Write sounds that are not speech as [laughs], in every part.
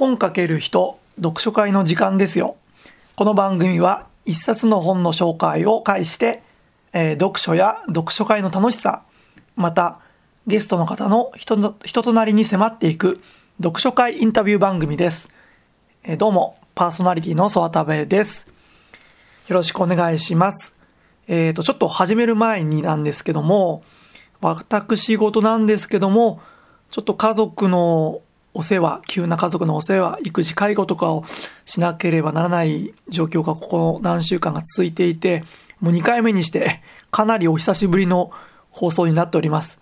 本かける人、読書会の時間ですよ。この番組は一冊の本の紹介を介して、えー、読書や読書会の楽しさ、またゲストの方の人の人となりに迫っていく読書会インタビュー番組です。えー、どうも、パーソナリティのソワタベです。よろしくお願いします。えっ、ー、と、ちょっと始める前になんですけども、私事なんですけども、ちょっと家族のお世話、急な家族のお世話、育児介護とかをしなければならない状況がここの何週間が続いていて、もう2回目にしてかなりお久しぶりの放送になっております。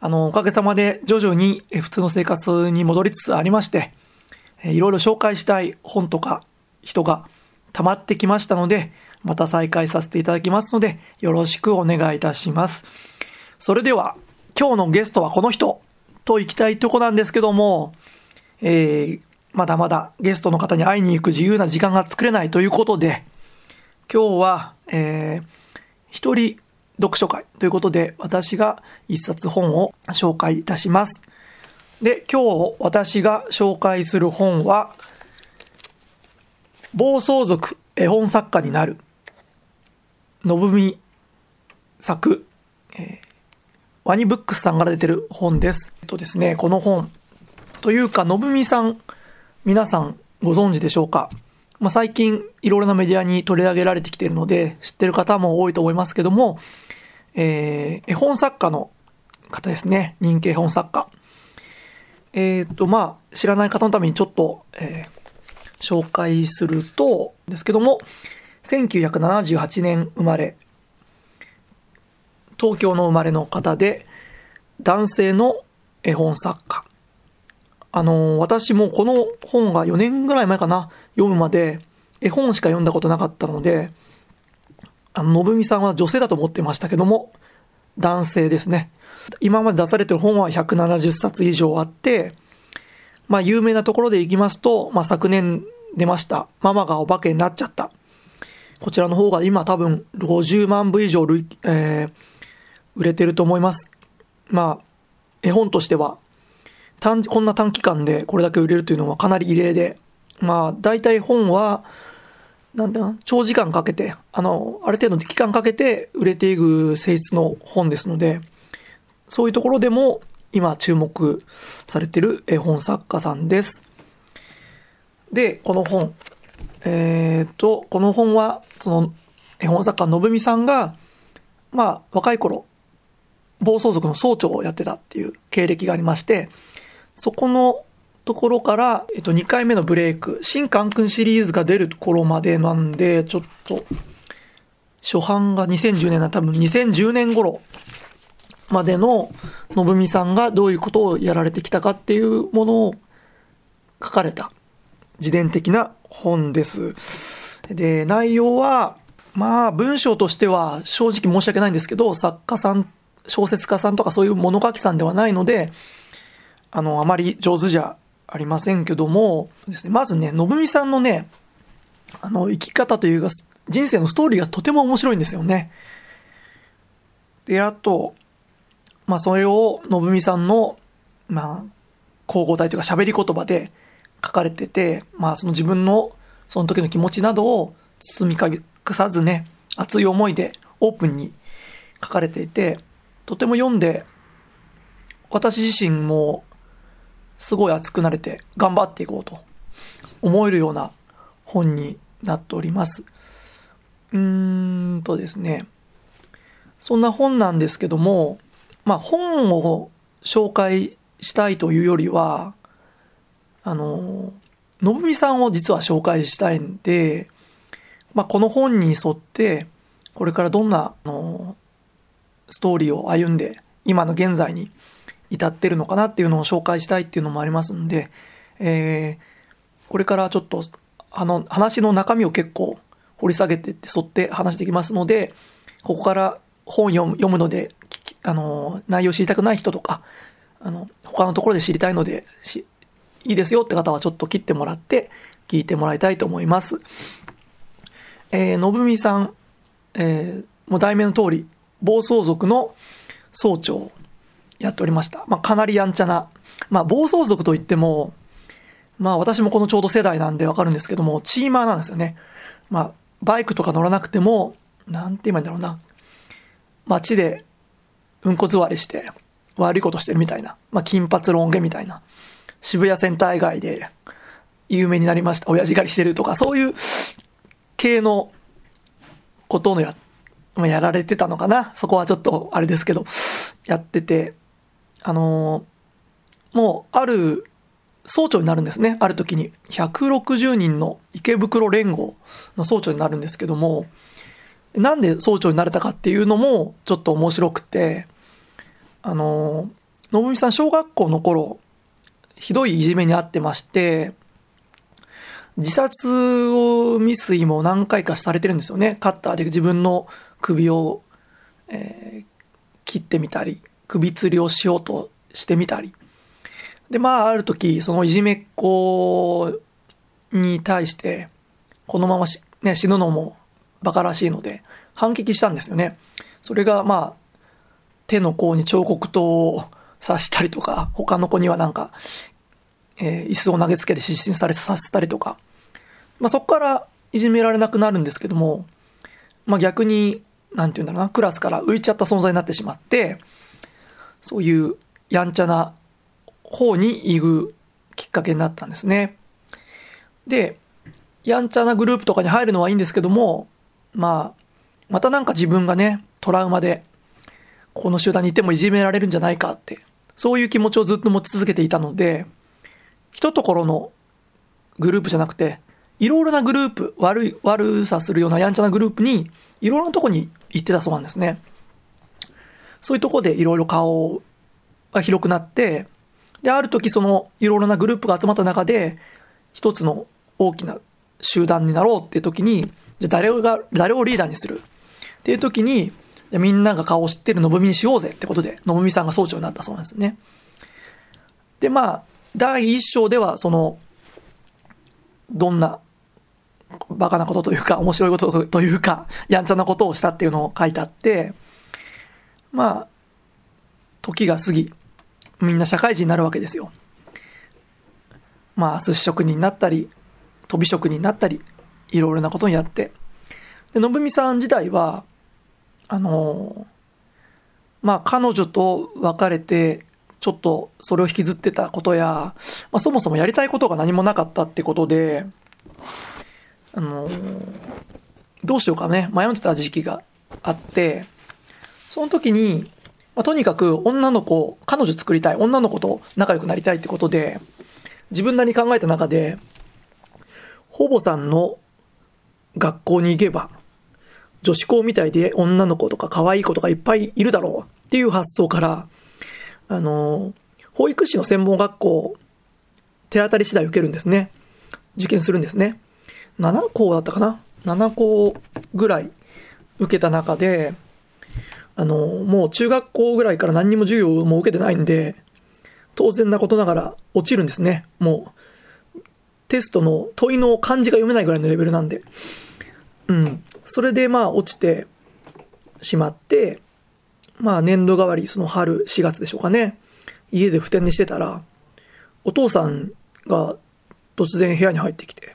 あの、おかげさまで徐々に普通の生活に戻りつつありまして、いろいろ紹介したい本とか人が溜まってきましたので、また再開させていただきますので、よろしくお願いいたします。それでは、今日のゲストはこの人。と行きたいとこなんですけども、えー、まだまだゲストの方に会いに行く自由な時間が作れないということで、今日は、えー、一人読書会ということで、私が一冊本を紹介いたします。で、今日私が紹介する本は、暴走族絵本作家になる、信美作、えーワニブックスさんから出てる本です。えっとですね、この本、というか、のぶみさん、皆さんご存知でしょうか？まあ、最近、いろいろなメディアに取り上げられてきているので、知ってる方も多いと思いますけども、えー、絵本作家の方ですね。人気絵本作家。えっ、と、まあ、知らない方のためにちょっと、えー、紹介すると、ですけども、1978年生まれ、東京の生まれの方で、男性の絵本作家。あの、私もこの本が4年ぐらい前かな、読むまで絵本しか読んだことなかったので、あの、のぶみさんは女性だと思ってましたけども、男性ですね。今まで出されてる本は170冊以上あって、まあ有名なところでいきますと、まあ昨年出ました、ママがお化けになっちゃった。こちらの方が今多分50万部以上累、えー、売れてると思います。まあ、絵本としては、短、こんな短期間でこれだけ売れるというのはかなり異例で、まあ、大体本は、なんだ長時間かけて、あの、ある程度の期間かけて売れていく性質の本ですので、そういうところでも今注目されている絵本作家さんです。で、この本。えっ、ー、と、この本は、その、絵本作家のぶみさんが、まあ、若い頃、暴走族の総長をやってたっていう経歴がありまして、そこのところから、えっと、2回目のブレイク、新カン君シリーズが出るところまでなんで、ちょっと、初版が2010年な多分2010年頃までの信美さんがどういうことをやられてきたかっていうものを書かれた自伝的な本です。で、内容は、まあ文章としては正直申し訳ないんですけど、作家さん小説家さんとかそういう物書きさんではないので、あの、あまり上手じゃありませんけども、ですね、まずね、信美さんのね、あの、生き方というか、人生のストーリーがとても面白いんですよね。で、あと、まあ、それを、信美さんの、まあ、交互体というか喋り言葉で書かれてて、まあ、その自分の、その時の気持ちなどを包み隠さずね、熱い思いでオープンに書かれていて、とても読んで、私自身もすごい熱くなれて頑張っていこうと思えるような本になっております。うーんとですね、そんな本なんですけども、まあ本を紹介したいというよりは、あの、のぶみさんを実は紹介したいんで、まあこの本に沿って、これからどんな、あの、ストーリーを歩んで、今の現在に至ってるのかなっていうのを紹介したいっていうのもありますんで、えー、これからちょっと、あの、話の中身を結構掘り下げてって沿って話していきますので、ここから本読む読むので、あの、内容知りたくない人とか、あの、他のところで知りたいので、し、いいですよって方はちょっと切ってもらって、聞いてもらいたいと思います。えー、のぶみさん、えー、もう題名の通り、暴走族の総長をやっておりました。まあ、かなりやんちゃな。まあ、暴走族といっても、まあ私もこのちょうど世代なんでわかるんですけども、チーマーなんですよね。まあ、バイクとか乗らなくても、なんて言えばいいんだろうな。街でうんこ座りして悪いことしてるみたいな。まあ金髪ロン毛みたいな。渋谷センター街で有名になりました。親父狩りしてるとか、そういう系のことのや、まあ、やられてたのかな？そこはちょっとあれですけど、やってて、あのー、もうある総長になるんですね。ある時に。160人の池袋連合の総長になるんですけども、なんで総長になれたかっていうのもちょっと面白くて、あの、のぶみさん小学校の頃、ひどいいじめにあってまして、自殺を未遂も何回かされてるんですよね。カッターで自分の首を、えー、切ってみたり、首吊りをしようとしてみたり。で、まあ、ある時、そのいじめっ子に対して、このままし、ね、死ぬのも馬鹿らしいので、反撃したんですよね。それが、まあ、手の甲に彫刻刀を刺したりとか、他の子にはなんか、えー、椅子を投げつけて失神されさせたりとか、まあ、そこからいじめられなくなるんですけども、まあ、逆に、なんて言うんだろうな、クラスから浮いちゃった存在になってしまって、そういうやんちゃな方に行くきっかけになったんですね。で、やんちゃなグループとかに入るのはいいんですけども、まあ、またなんか自分がね、トラウマで、この集団にいてもいじめられるんじゃないかって、そういう気持ちをずっと持ち続けていたので、一ところのグループじゃなくて、いろいろなグループ、悪い、悪さするようなやんちゃなグループに、いろいろなとこに行ってたそうなんですね。そういうとこでいろいろ顔が広くなって、で、ある時そのいろいろなグループが集まった中で、一つの大きな集団になろうっていう時に、じゃ誰をが、誰をリーダーにする？っていう時に、じゃみんなが顔を知ってるのぶみにしようぜってことで、のぶみさんが総長になったそうなんですね。で、まあ、第一章では、その、どんな、バカなことというか、面白いことというか、やんちゃなことをしたっていうのを書いてあって、まあ、時が過ぎ、みんな社会人になるわけですよ。まあ、寿司職人になったり、飛び職人になったり、いろいろなことをやって。で、のぶみさん自体は、あのまあ、彼女と別れて、ちょっとそれを引きずってたことや、まあ、そもそもやりたいことが何もなかったってことで、あのどうしようかね、迷ってた時期があって、その時に、まあ、とにかく女の子、彼女作りたい、女の子と仲良くなりたいってことで、自分なりに考えた中で、ほぼさんの学校に行けば、女子校みたいで女の子とか可愛い子とかいっぱいいるだろうっていう発想から、あの、保育士の専門学校、手当たり次第受けるんですね。受験するんですね。7校だったかな ?7 校ぐらい受けた中で、あの、もう中学校ぐらいから何にも授業も受けてないんで、当然なことながら落ちるんですね。もう、テストの問いの漢字が読めないぐらいのレベルなんで。うん。それでまあ落ちてしまって、まあ年度代わり、その春4月でしょうかね。家で不転にしてたら、お父さんが突然部屋に入ってきて、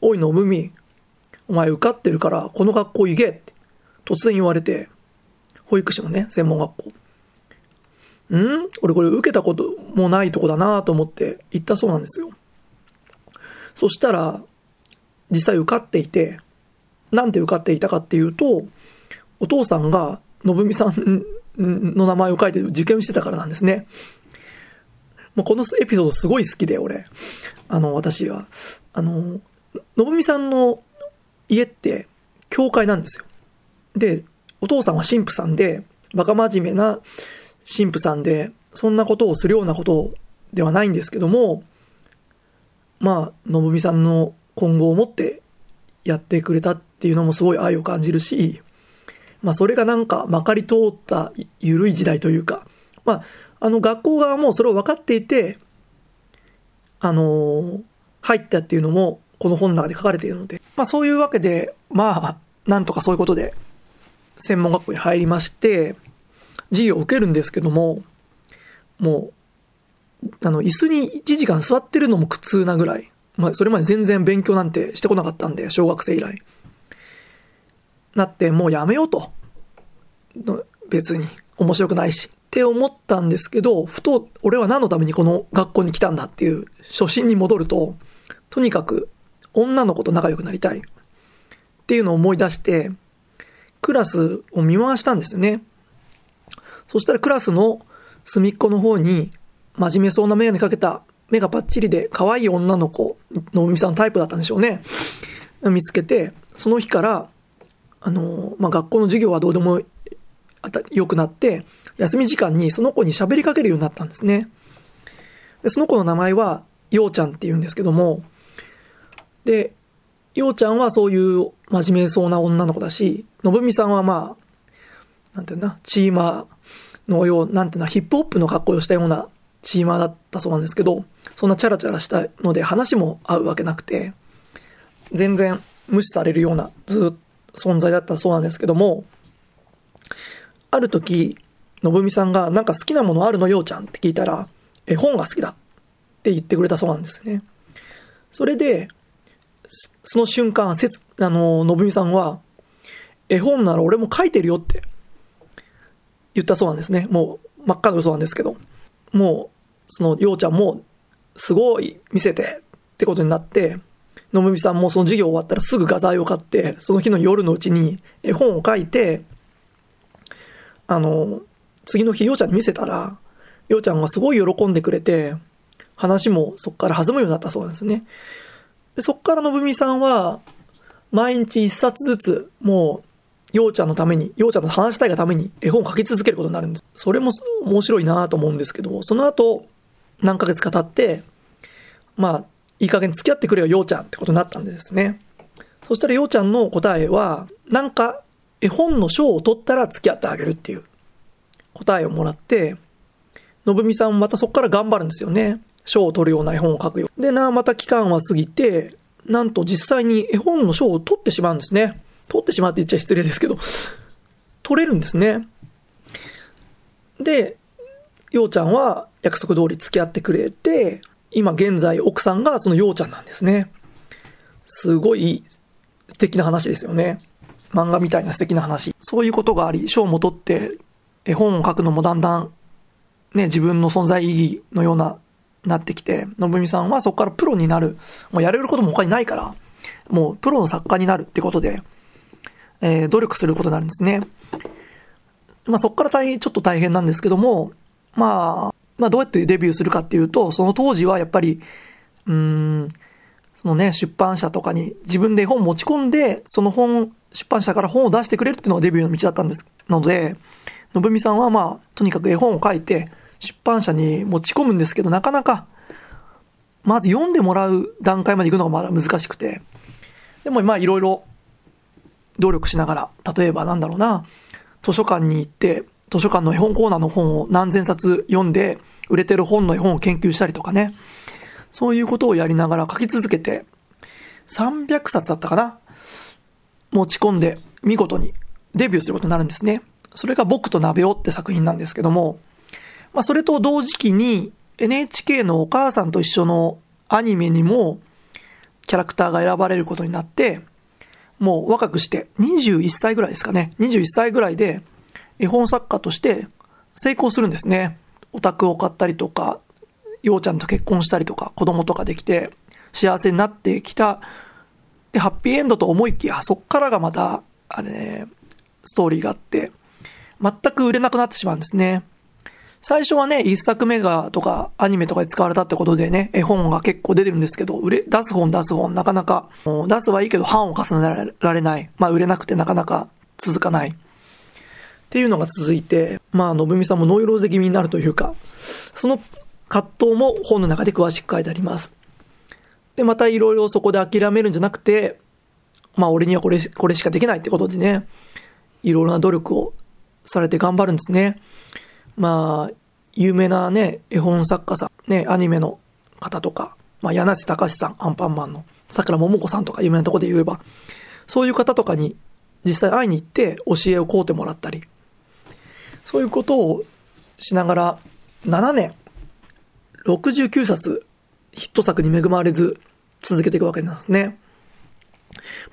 おいのむみ、お前受かってるからこの学校行けって突然言われて、保育士のね、専門学校。ん？俺これ受けたこともないとこだなと思って行ったそうなんですよ。そしたら、実際受かっていて、なんで受かっていたかっていうと、お父さんが、のぶみさんの名前を書いて受験してたからなんですね。もうこのエピソードすごい好きで、俺。あの、私は。あの、のぶみさんの家って、教会なんですよ。で、お父さんは神父さんで、バカ真面目な神父さんで、そんなことをするようなことではないんですけども、まあ、のぶみさんの今後をもってやってくれたっていうのもすごい愛を感じるし、まあそれがなんかまかり通った緩い時代というか、まあ、あの学校側もそれを分かっていて、あの入ったっていうのもこの本の中で書かれているので、まあそういうわけで、まあ、なんとかそういうことで専門学校に入りまして、授業を受けるんですけども、もう、あの、椅子に1時間座ってるのも苦痛なぐらい、まあ、それまで全然勉強なんてしてこなかったんで、小学生以来。なって、もうやめようと。別に、面白くないし。って思ったんですけど、ふと、俺は何のためにこの学校に来たんだっていう初心に戻ると、とにかく、女の子と仲良くなりたい。っていうのを思い出して、クラスを見回したんですよね。そしたらクラスの隅っこの方に、真面目そうな眼鏡かけた、目がパッチリで可愛い女の子のみさんタイプだったんでしょうね。見つけて、その日から、あの、まあ、学校の授業はどうでも良くなって、休み時間にその子に喋りかけるようになったんですね。で、その子の名前は、ようちゃんって言うんですけども、で、ようちゃんはそういう真面目そうな女の子だし、のぶみさんはまあ、なんていうな、チーマーのよう、なんていうな、ヒップホップの格好をしたようなチーマーだったそうなんですけど、そんなチャラチャラしたので話も合うわけなくて、全然無視されるようなずっと存在だったそうなんですけども、ある時、のぶみさんがなんか好きなものあるのようちゃんって聞いたら、絵本が好きだって言ってくれたそうなんですね。それで、その瞬間、せつ、あの、のぶみさんは、絵本なら俺も書いてるよって言ったそうなんですね。もう真っ赤な嘘なんですけど。もう、その、ようちゃんも、すごい見せてってことになって、のぶみさんもその授業終わったらすぐ画材を買って、その日の夜のうちに絵本を書いて、あの、次の日、ようちゃんに見せたら、ようちゃんがすごい喜んでくれて、話もそこから弾むようになったそうなんですね。で、そこからのぶみさんは、毎日一冊ずつ、もう、ようちゃんのために、ようちゃんと話したいがために絵本を書き続けることになるんです。それも面白いなと思うんですけど、その後、何ヶ月か経って、まあ、いい加減付き合ってくれよ、ようちゃんってことになったんですね。そしたらようちゃんの答えは、なんか、絵本の賞を取ったら付き合ってあげるっていう答えをもらって、のぶみさんまたそこから頑張るんですよね。賞を取るような絵本を書くよ。でな、また期間は過ぎて、なんと実際に絵本の賞を取ってしまうんですね。取ってしまって言っちゃ失礼ですけど、取れるんですね。で、ようちゃんは約束通り付き合ってくれて、今現在奥さんがそのようちゃんなんですね。すごい素敵な話ですよね。漫画みたいな素敵な話。そういうことがあり、賞も取って、絵本を書くのもだんだん、ね、自分の存在意義のような、なってきて、のぶみさんはそこからプロになる。もうやれることも他にないから、もうプロの作家になるってことで、えー、努力することになるんですね。まあそこから大変、ちょっと大変なんですけども、まあ、まあどうやってデビューするかっていうと、その当時はやっぱり、うーん、そのね、出版社とかに自分で本持ち込んで、その本、出版社から本を出してくれるっていうのがデビューの道だったんです。なので、のぶみさんはまあ、とにかく絵本を書いて、出版社に持ち込むんですけど、なかなか、まず読んでもらう段階まで行くのがまだ難しくて、でもまあいろいろ努力しながら、例えばなんだろうな、図書館に行って、図書館の絵本コーナーの本を何千冊読んで、売れてる本の絵本を研究したりとかね、そういうことをやりながら書き続けて、300冊だったかな？持ち込んで、見事にデビューすることになるんですね。それが僕と鍋をって作品なんですけども、まあ、それと同時期に NHK のお母さんと一緒のアニメにもキャラクターが選ばれることになって、もう若くして21歳ぐらいですかね。21歳ぐらいで絵本作家として成功するんですね。オタクを買ったりとか、ようちゃんと結婚したりとか、子供とかできて、幸せになってきた。で、ハッピーエンドと思いきや、そっからがまた、あれね、ストーリーがあって、全く売れなくなってしまうんですね。最初はね、一作目がとかアニメとかで使われたってことでね、絵本が結構出てるんですけど、売れ、出す本出す本、なかなか、出すはいいけど版を重ねられない。まあ売れなくてなかなか続かない。っていうのが続いて、まあ、のぶみさんもノイローゼ気味になるというか、その葛藤も本の中で詳しく書いてあります。で、またいろいろそこで諦めるんじゃなくて、まあ俺にはこれ、これしかできないってことでね、いろいろな努力をされて頑張るんですね。まあ、有名なね、絵本作家さん、ね、アニメの方とか、まあ、柳瀬隆さん、アンパンマンの、桜桃子さんとか有名なとこで言えば、そういう方とかに実際会いに行って教えを請うてもらったり、そういうことをしながら、7年、69冊ヒット作に恵まれず続けていくわけなんですね。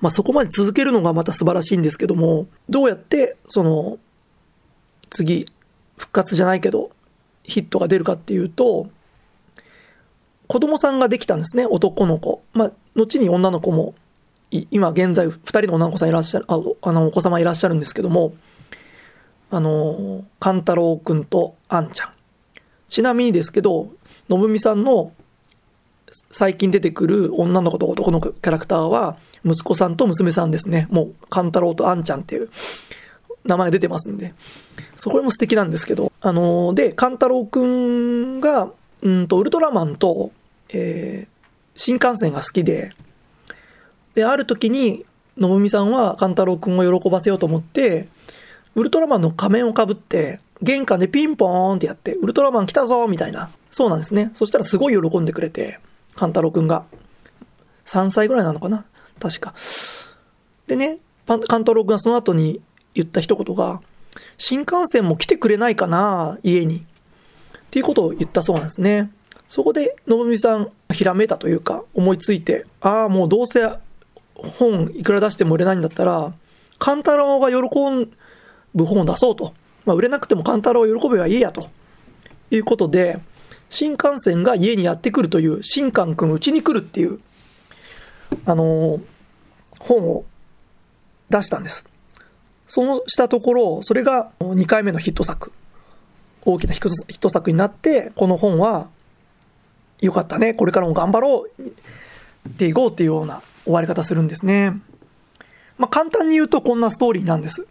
まあそこまで続けるのがまた素晴らしいんですけども、どうやってその次復活じゃないけどヒットが出るかっていうと、子供さんができたんですね、男の子。まあ、後に女の子も、今現在二人の女の子さんいらっしゃる、ああの、お子様いらっしゃるんですけども、あの、勘太郎くんとあんちゃん。ちなみにですけど、のぶみさんの最近出てくる女の子と男のキャラクターは、息子さんと娘さんですね。もう、勘太郎とあんちゃんっていう名前出てますんで。そこも素敵なんですけど、あのー、で、勘太郎くんが、うんと、ウルトラマンと、えー、新幹線が好きで、で、ある時に、のぶみさんは勘太郎くんを喜ばせようと思って、ウルトラマンの仮面をかぶって、玄関でピンポーンってやって、ウルトラマン来たぞみたいな。そうなんですね。そしたらすごい喜んでくれて、勘太郎くんが。3歳ぐらいなのかな？確か。でね、勘太郎くんがその後に言った一言が、新幹線も来てくれないかな家に。っていうことを言ったそうなんですね。そこで、のぶみさん、ひらめいたというか、思いついて、ああ、もうどうせ本いくら出しても売れないんだったら、勘太郎が喜んぶ本を出そうと。まあ、売れなくても勘太郎を喜べばいいやと。いうことで、新幹線が家にやってくるという、新館くんうちに来るっていう、あのー、本を出したんです。そうしたところ、それが2回目のヒット作。大きなヒット作になって、この本は、よかったね、これからも頑張ろうっていこうっていうような終わり方するんですね。まあ、簡単に言うとこんなストーリーなんです。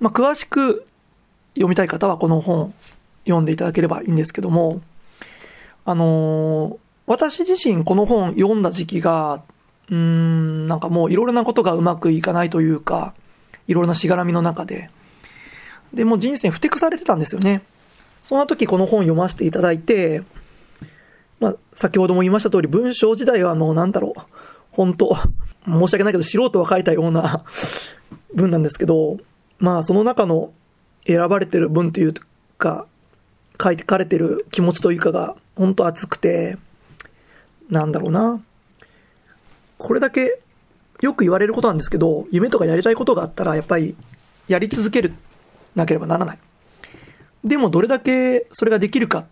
まあ、詳しく読みたい方はこの本読んでいただければいいんですけども、あのー、私自身この本読んだ時期が、うーん、なんかもういろいろなことがうまくいかないというか、いろいろなしがらみの中で、で、もう人生ふてくされてたんですよね。そんな時この本読ませていただいて、まあ、先ほども言いました通り、文章時代はもうなんだろう、本当申し訳ないけど素人が書いたような [laughs] 文なんですけど、まあその中の選ばれてる文というか、書いてかれてる気持ちというかが、本当熱くて、なんだろうな。これだけよく言われることなんですけど、夢とかやりたいことがあったら、やっぱりやり続けるなければならない。でもどれだけそれができるかっ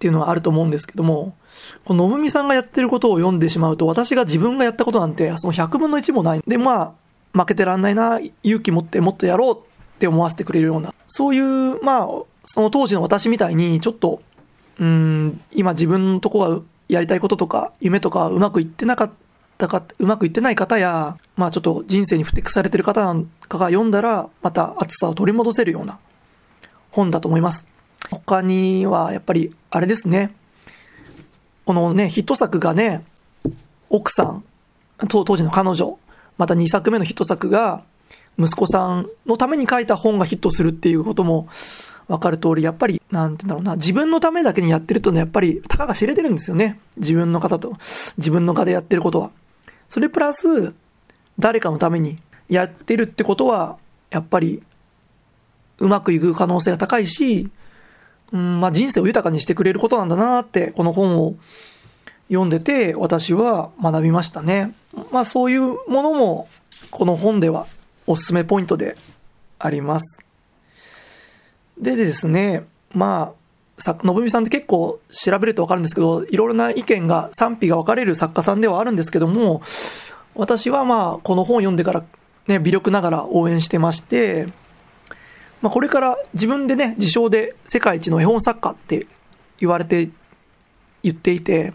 ていうのはあると思うんですけども、こののぶみさんがやってることを読んでしまうと、私が自分がやったことなんて、その100分の1もない。で、まあ、負けてらんないな、勇気持ってもっとやろうって思わせてくれるような、そういう、まあ、その当時の私みたいに、ちょっと、うん、今自分のとこがやりたいこととか、夢とかうまくいってなかったか、うまくいってない方や、まあちょっと人生に不適されてる方なんかが読んだら、また熱さを取り戻せるような本だと思います。他には、やっぱり、あれですね。このね、ヒット作がね、奥さん、当時の彼女、また2作目のヒット作が、息子さんのために書いた本がヒットするっていうこともわかる通り、やっぱり、なんて言うんだろうな、自分のためだけにやってるとね、やっぱり、たかが知れてるんですよね。自分の方と、自分の画でやってることは。それプラス、誰かのためにやってるってことは、やっぱり、うまくいく可能性が高いし、うん、まあ人生を豊かにしてくれることなんだなって、この本を読んでて、私は学びましたね。まあそういうものも、この本ではおすすめポイントであります。でですね、まあ、さ、のぶみさんって結構調べるとわかるんですけど、いろいろな意見が、賛否が分かれる作家さんではあるんですけども、私はまあ、この本を読んでからね、微力ながら応援してまして、まあこれから自分でね、自称で世界一の絵本作家って言われて、言っていて、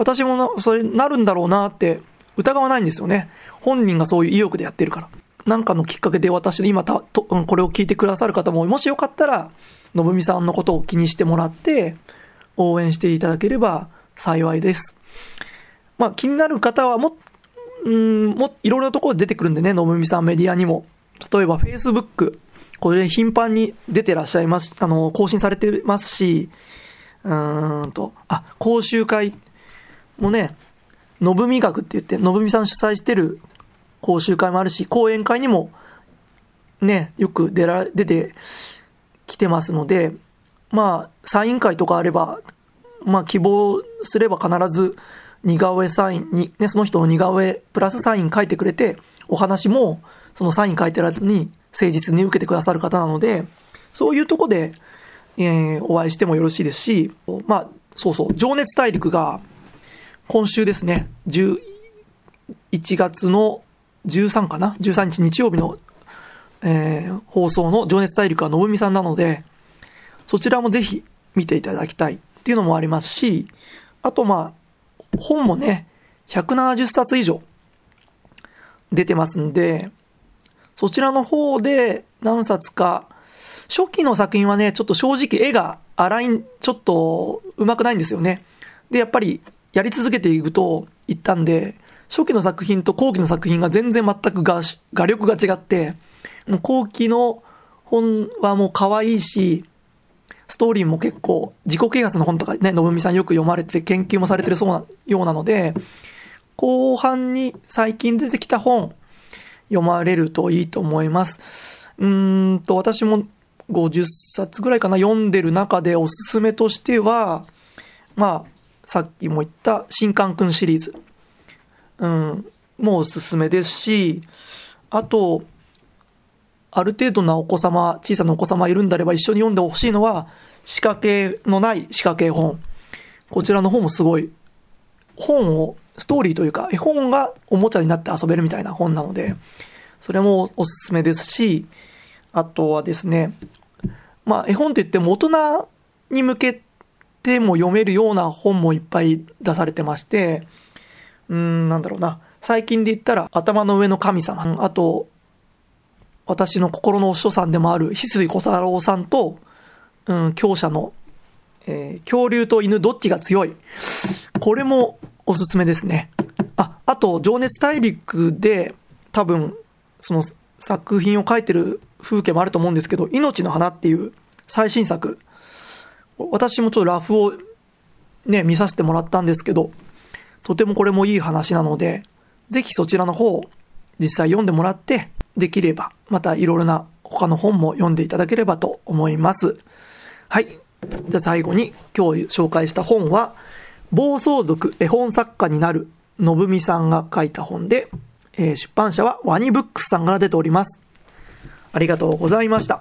私もそれなるんだろうなって疑わないんですよね。本人がそういう意欲でやってるから。なんかのきっかけで私、今たと、これを聞いてくださる方も、もしよかったら、のぶみさんのことを気にしてもらって、応援していただければ幸いです。まあ、気になる方はも、うん、も、いろいろなところ出てくるんでね、のぶみさんメディアにも。例えば Facebook、これ頻繁に出てらっしゃいます、あの、更新されてますし、うーんと、あ、講習会もね、のぶみ学って言って、のぶみさん主催してる講習会もあるし、講演会にも、ね、よく出ら、出てきてますので、まあ、サイン会とかあれば、まあ、希望すれば必ず似顔絵サインに、ね、その人の似顔絵プラスサイン書いてくれて、お話もそのサイン書いてるやつに誠実に受けてくださる方なので、そういうとこで、えー、お会いしてもよろしいですし、まあ、そうそう、情熱大陸が今週ですね、11月の13かな ?13 日日曜日の、えー、放送の情熱大陸はのぶみさんなので、そちらもぜひ見ていただきたいっていうのもありますし、あとまあ、本もね、170冊以上出てますんで、そちらの方で何冊か、初期の作品はね、ちょっと正直絵が荒い、ちょっと上手くないんですよね。で、やっぱりやり続けていくと言ったんで、初期の作品と後期の作品が全然全く画画力が違って、後期の本はもう可愛いし、ストーリーも結構、自己啓発の本とかね、のぶみさんよく読まれて研究もされてるそうな、ようなので、後半に最近出てきた本、読まれるといいと思います。うーんと、私も50冊ぐらいかな、読んでる中でおすすめとしては、まあ、さっきも言った新刊くんシリーズ。うん、もうおすすめですし、あと、ある程度なお子様、小さなお子様いるんであれば一緒に読んでほしいのは、仕掛けのない仕掛け本。こちらの方もすごい、本を、ストーリーというか、絵本がおもちゃになって遊べるみたいな本なので、それもおすすめですし、あとはですね、まあ、絵本って言っても大人に向けてても読めるような本もいっぱい出されてまして、うーん、なんだろうな。最近で言ったら、頭の上の神様。あと、私の心のお師匠さんでもある、翡翠小太郎さんと、うん、強者の、えー、恐竜と犬どっちが強い。これもおすすめですね。あ、あと、情熱大陸で、多分、その作品を書いてる風景もあると思うんですけど、命の花っていう最新作。私もちょっとラフをね、見させてもらったんですけど、とてもこれもいい話なので、ぜひそちらの方を実際読んでもらって、できれば、またいろいろな他の本も読んでいただければと思います。はい。じゃあ最後に今日紹介した本は、暴走族絵本作家になるのぶみさんが書いた本で、出版社はワニブックスさんから出ております。ありがとうございました。